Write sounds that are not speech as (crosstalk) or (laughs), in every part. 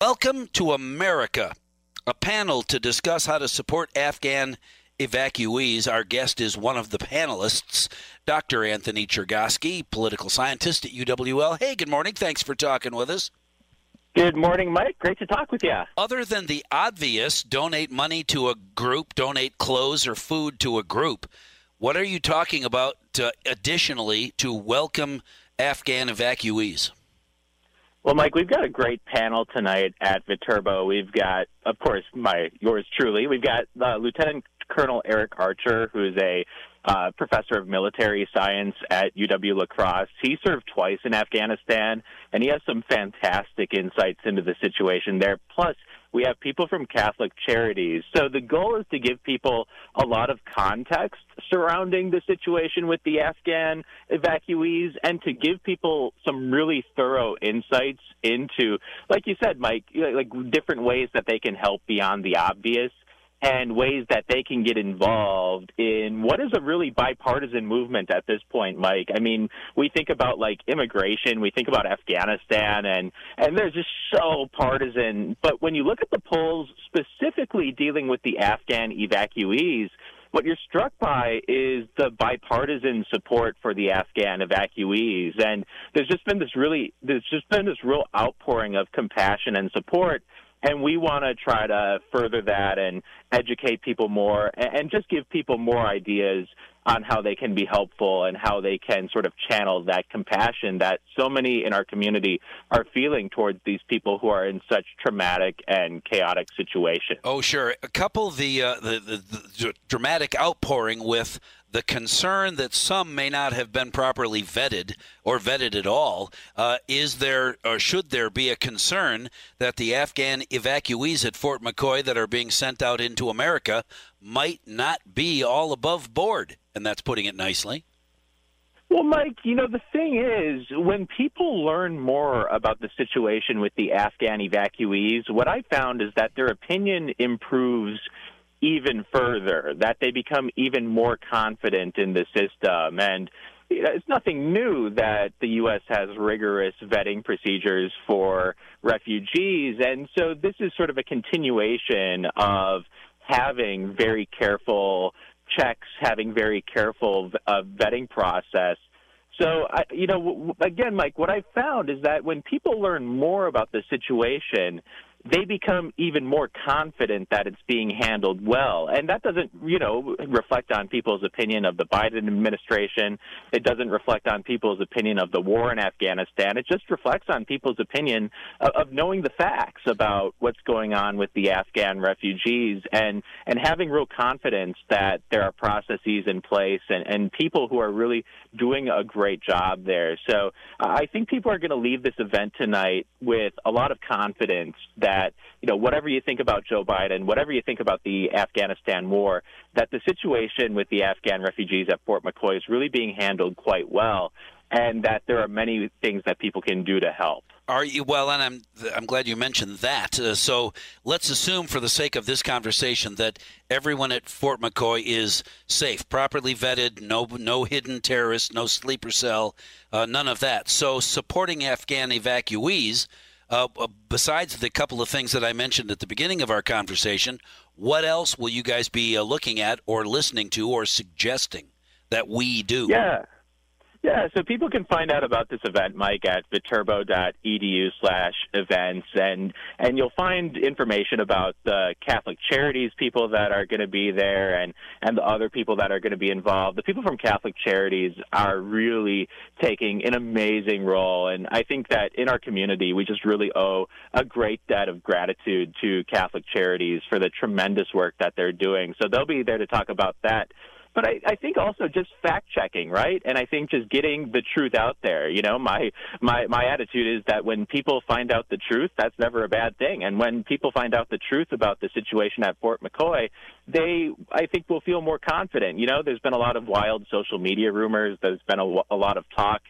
Welcome to America, a panel to discuss how to support Afghan evacuees. Our guest is one of the panelists, Dr. Anthony Chergosky, political scientist at UWL. Hey, good morning. Thanks for talking with us. Good morning, Mike. Great to talk with you. Other than the obvious, donate money to a group, donate clothes or food to a group, what are you talking about uh, additionally to welcome Afghan evacuees? Well, Mike, we've got a great panel tonight at Viterbo. We've got, of course, my yours truly. We've got uh, Lieutenant Colonel Eric Archer, who's a uh, professor of military science at UW La Crosse. He served twice in Afghanistan, and he has some fantastic insights into the situation there. Plus, we have people from Catholic Charities. So the goal is to give people a lot of context surrounding the situation with the Afghan evacuees and to give people some really thorough insights into, like you said, Mike, like different ways that they can help beyond the obvious and ways that they can get involved in what is a really bipartisan movement at this point, Mike. I mean, we think about like immigration, we think about Afghanistan, and and they're just so partisan. But when you look at the polls specifically dealing with the Afghan evacuees, what you're struck by is the bipartisan support for the Afghan evacuees, and there's just been this really, there's just been this real outpouring of compassion and support and we want to try to further that and educate people more and just give people more ideas on how they can be helpful and how they can sort of channel that compassion that so many in our community are feeling towards these people who are in such traumatic and chaotic situations. Oh, sure. A couple the uh, the, the, the dramatic outpouring with the concern that some may not have been properly vetted or vetted at all. Uh, is there or should there be a concern that the Afghan evacuees at Fort McCoy that are being sent out into America might not be all above board? And that's putting it nicely. Well, Mike, you know, the thing is, when people learn more about the situation with the Afghan evacuees, what I found is that their opinion improves even further, that they become even more confident in the system. And it's nothing new that the U.S. has rigorous vetting procedures for refugees. And so this is sort of a continuation of having very careful checks, having very careful uh, vetting process. So, I, you know, again, Mike, what I found is that when people learn more about the situation, they become even more confident that it's being handled well. And that doesn't, you know, reflect on people's opinion of the Biden administration. It doesn't reflect on people's opinion of the war in Afghanistan. It just reflects on people's opinion of, of knowing the facts about what's going on with the Afghan refugees and, and having real confidence that there are processes in place and, and people who are really doing a great job there. So I think people are going to leave this event tonight with a lot of confidence that that you know whatever you think about Joe Biden, whatever you think about the Afghanistan war, that the situation with the Afghan refugees at Fort McCoy is really being handled quite well, and that there are many things that people can do to help. Are you well? And I'm I'm glad you mentioned that. Uh, so let's assume, for the sake of this conversation, that everyone at Fort McCoy is safe, properly vetted, no no hidden terrorists, no sleeper cell, uh, none of that. So supporting Afghan evacuees uh, uh, besides the couple of things that I mentioned at the beginning of our conversation, what else will you guys be uh, looking at or listening to or suggesting that we do? Yeah. Yeah, so people can find out about this event, Mike, at viterbo.edu slash events, and and you'll find information about the Catholic Charities people that are going to be there, and and the other people that are going to be involved. The people from Catholic Charities are really taking an amazing role, and I think that in our community we just really owe a great debt of gratitude to Catholic Charities for the tremendous work that they're doing. So they'll be there to talk about that but I, I think also just fact checking, right? And I think just getting the truth out there. You know, my my my attitude is that when people find out the truth, that's never a bad thing. And when people find out the truth about the situation at Fort McCoy, they I think will feel more confident. You know, there's been a lot of wild social media rumors. There's been a, a lot of talk.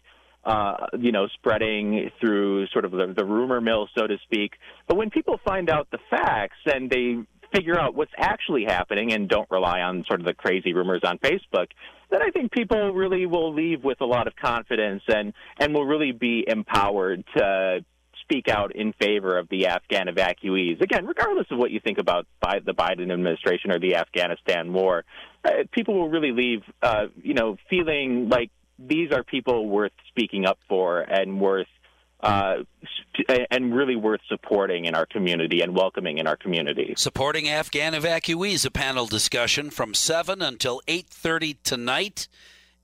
Uh, you know, spreading through sort of the, the rumor mill, so to speak. But when people find out the facts and they figure out what's actually happening and don't rely on sort of the crazy rumors on Facebook, then I think people really will leave with a lot of confidence and, and will really be empowered to speak out in favor of the Afghan evacuees. Again, regardless of what you think about the Biden administration or the Afghanistan war, uh, people will really leave, uh, you know, feeling like these are people worth speaking up for and worth uh, and really worth supporting in our community and welcoming in our community. Supporting Afghan evacuees, a panel discussion from 7 until 8.30 tonight.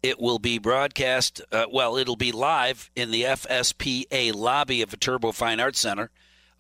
It will be broadcast, uh, well, it'll be live in the FSPA lobby of the Viterbo Fine Arts Center.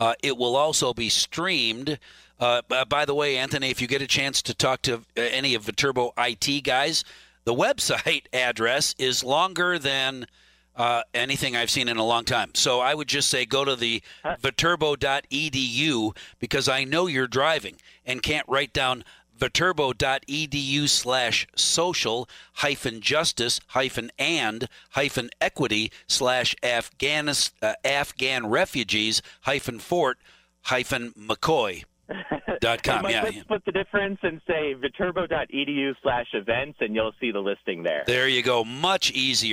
Uh, it will also be streamed. Uh, by the way, Anthony, if you get a chance to talk to uh, any of Viterbo IT guys, the website (laughs) address is longer than – uh, anything I've seen in a long time. So I would just say go to the viterbo.edu because I know you're driving and can't write down viterbo.edu slash social hyphen justice hyphen and hyphen equity slash uh, Afghan refugees hyphen fort hyphen McCoy. (laughs) Dot com. yeah, let's yeah. put the difference and say viterbo.edu slash events, and you'll see the listing there. There you go. Much easier.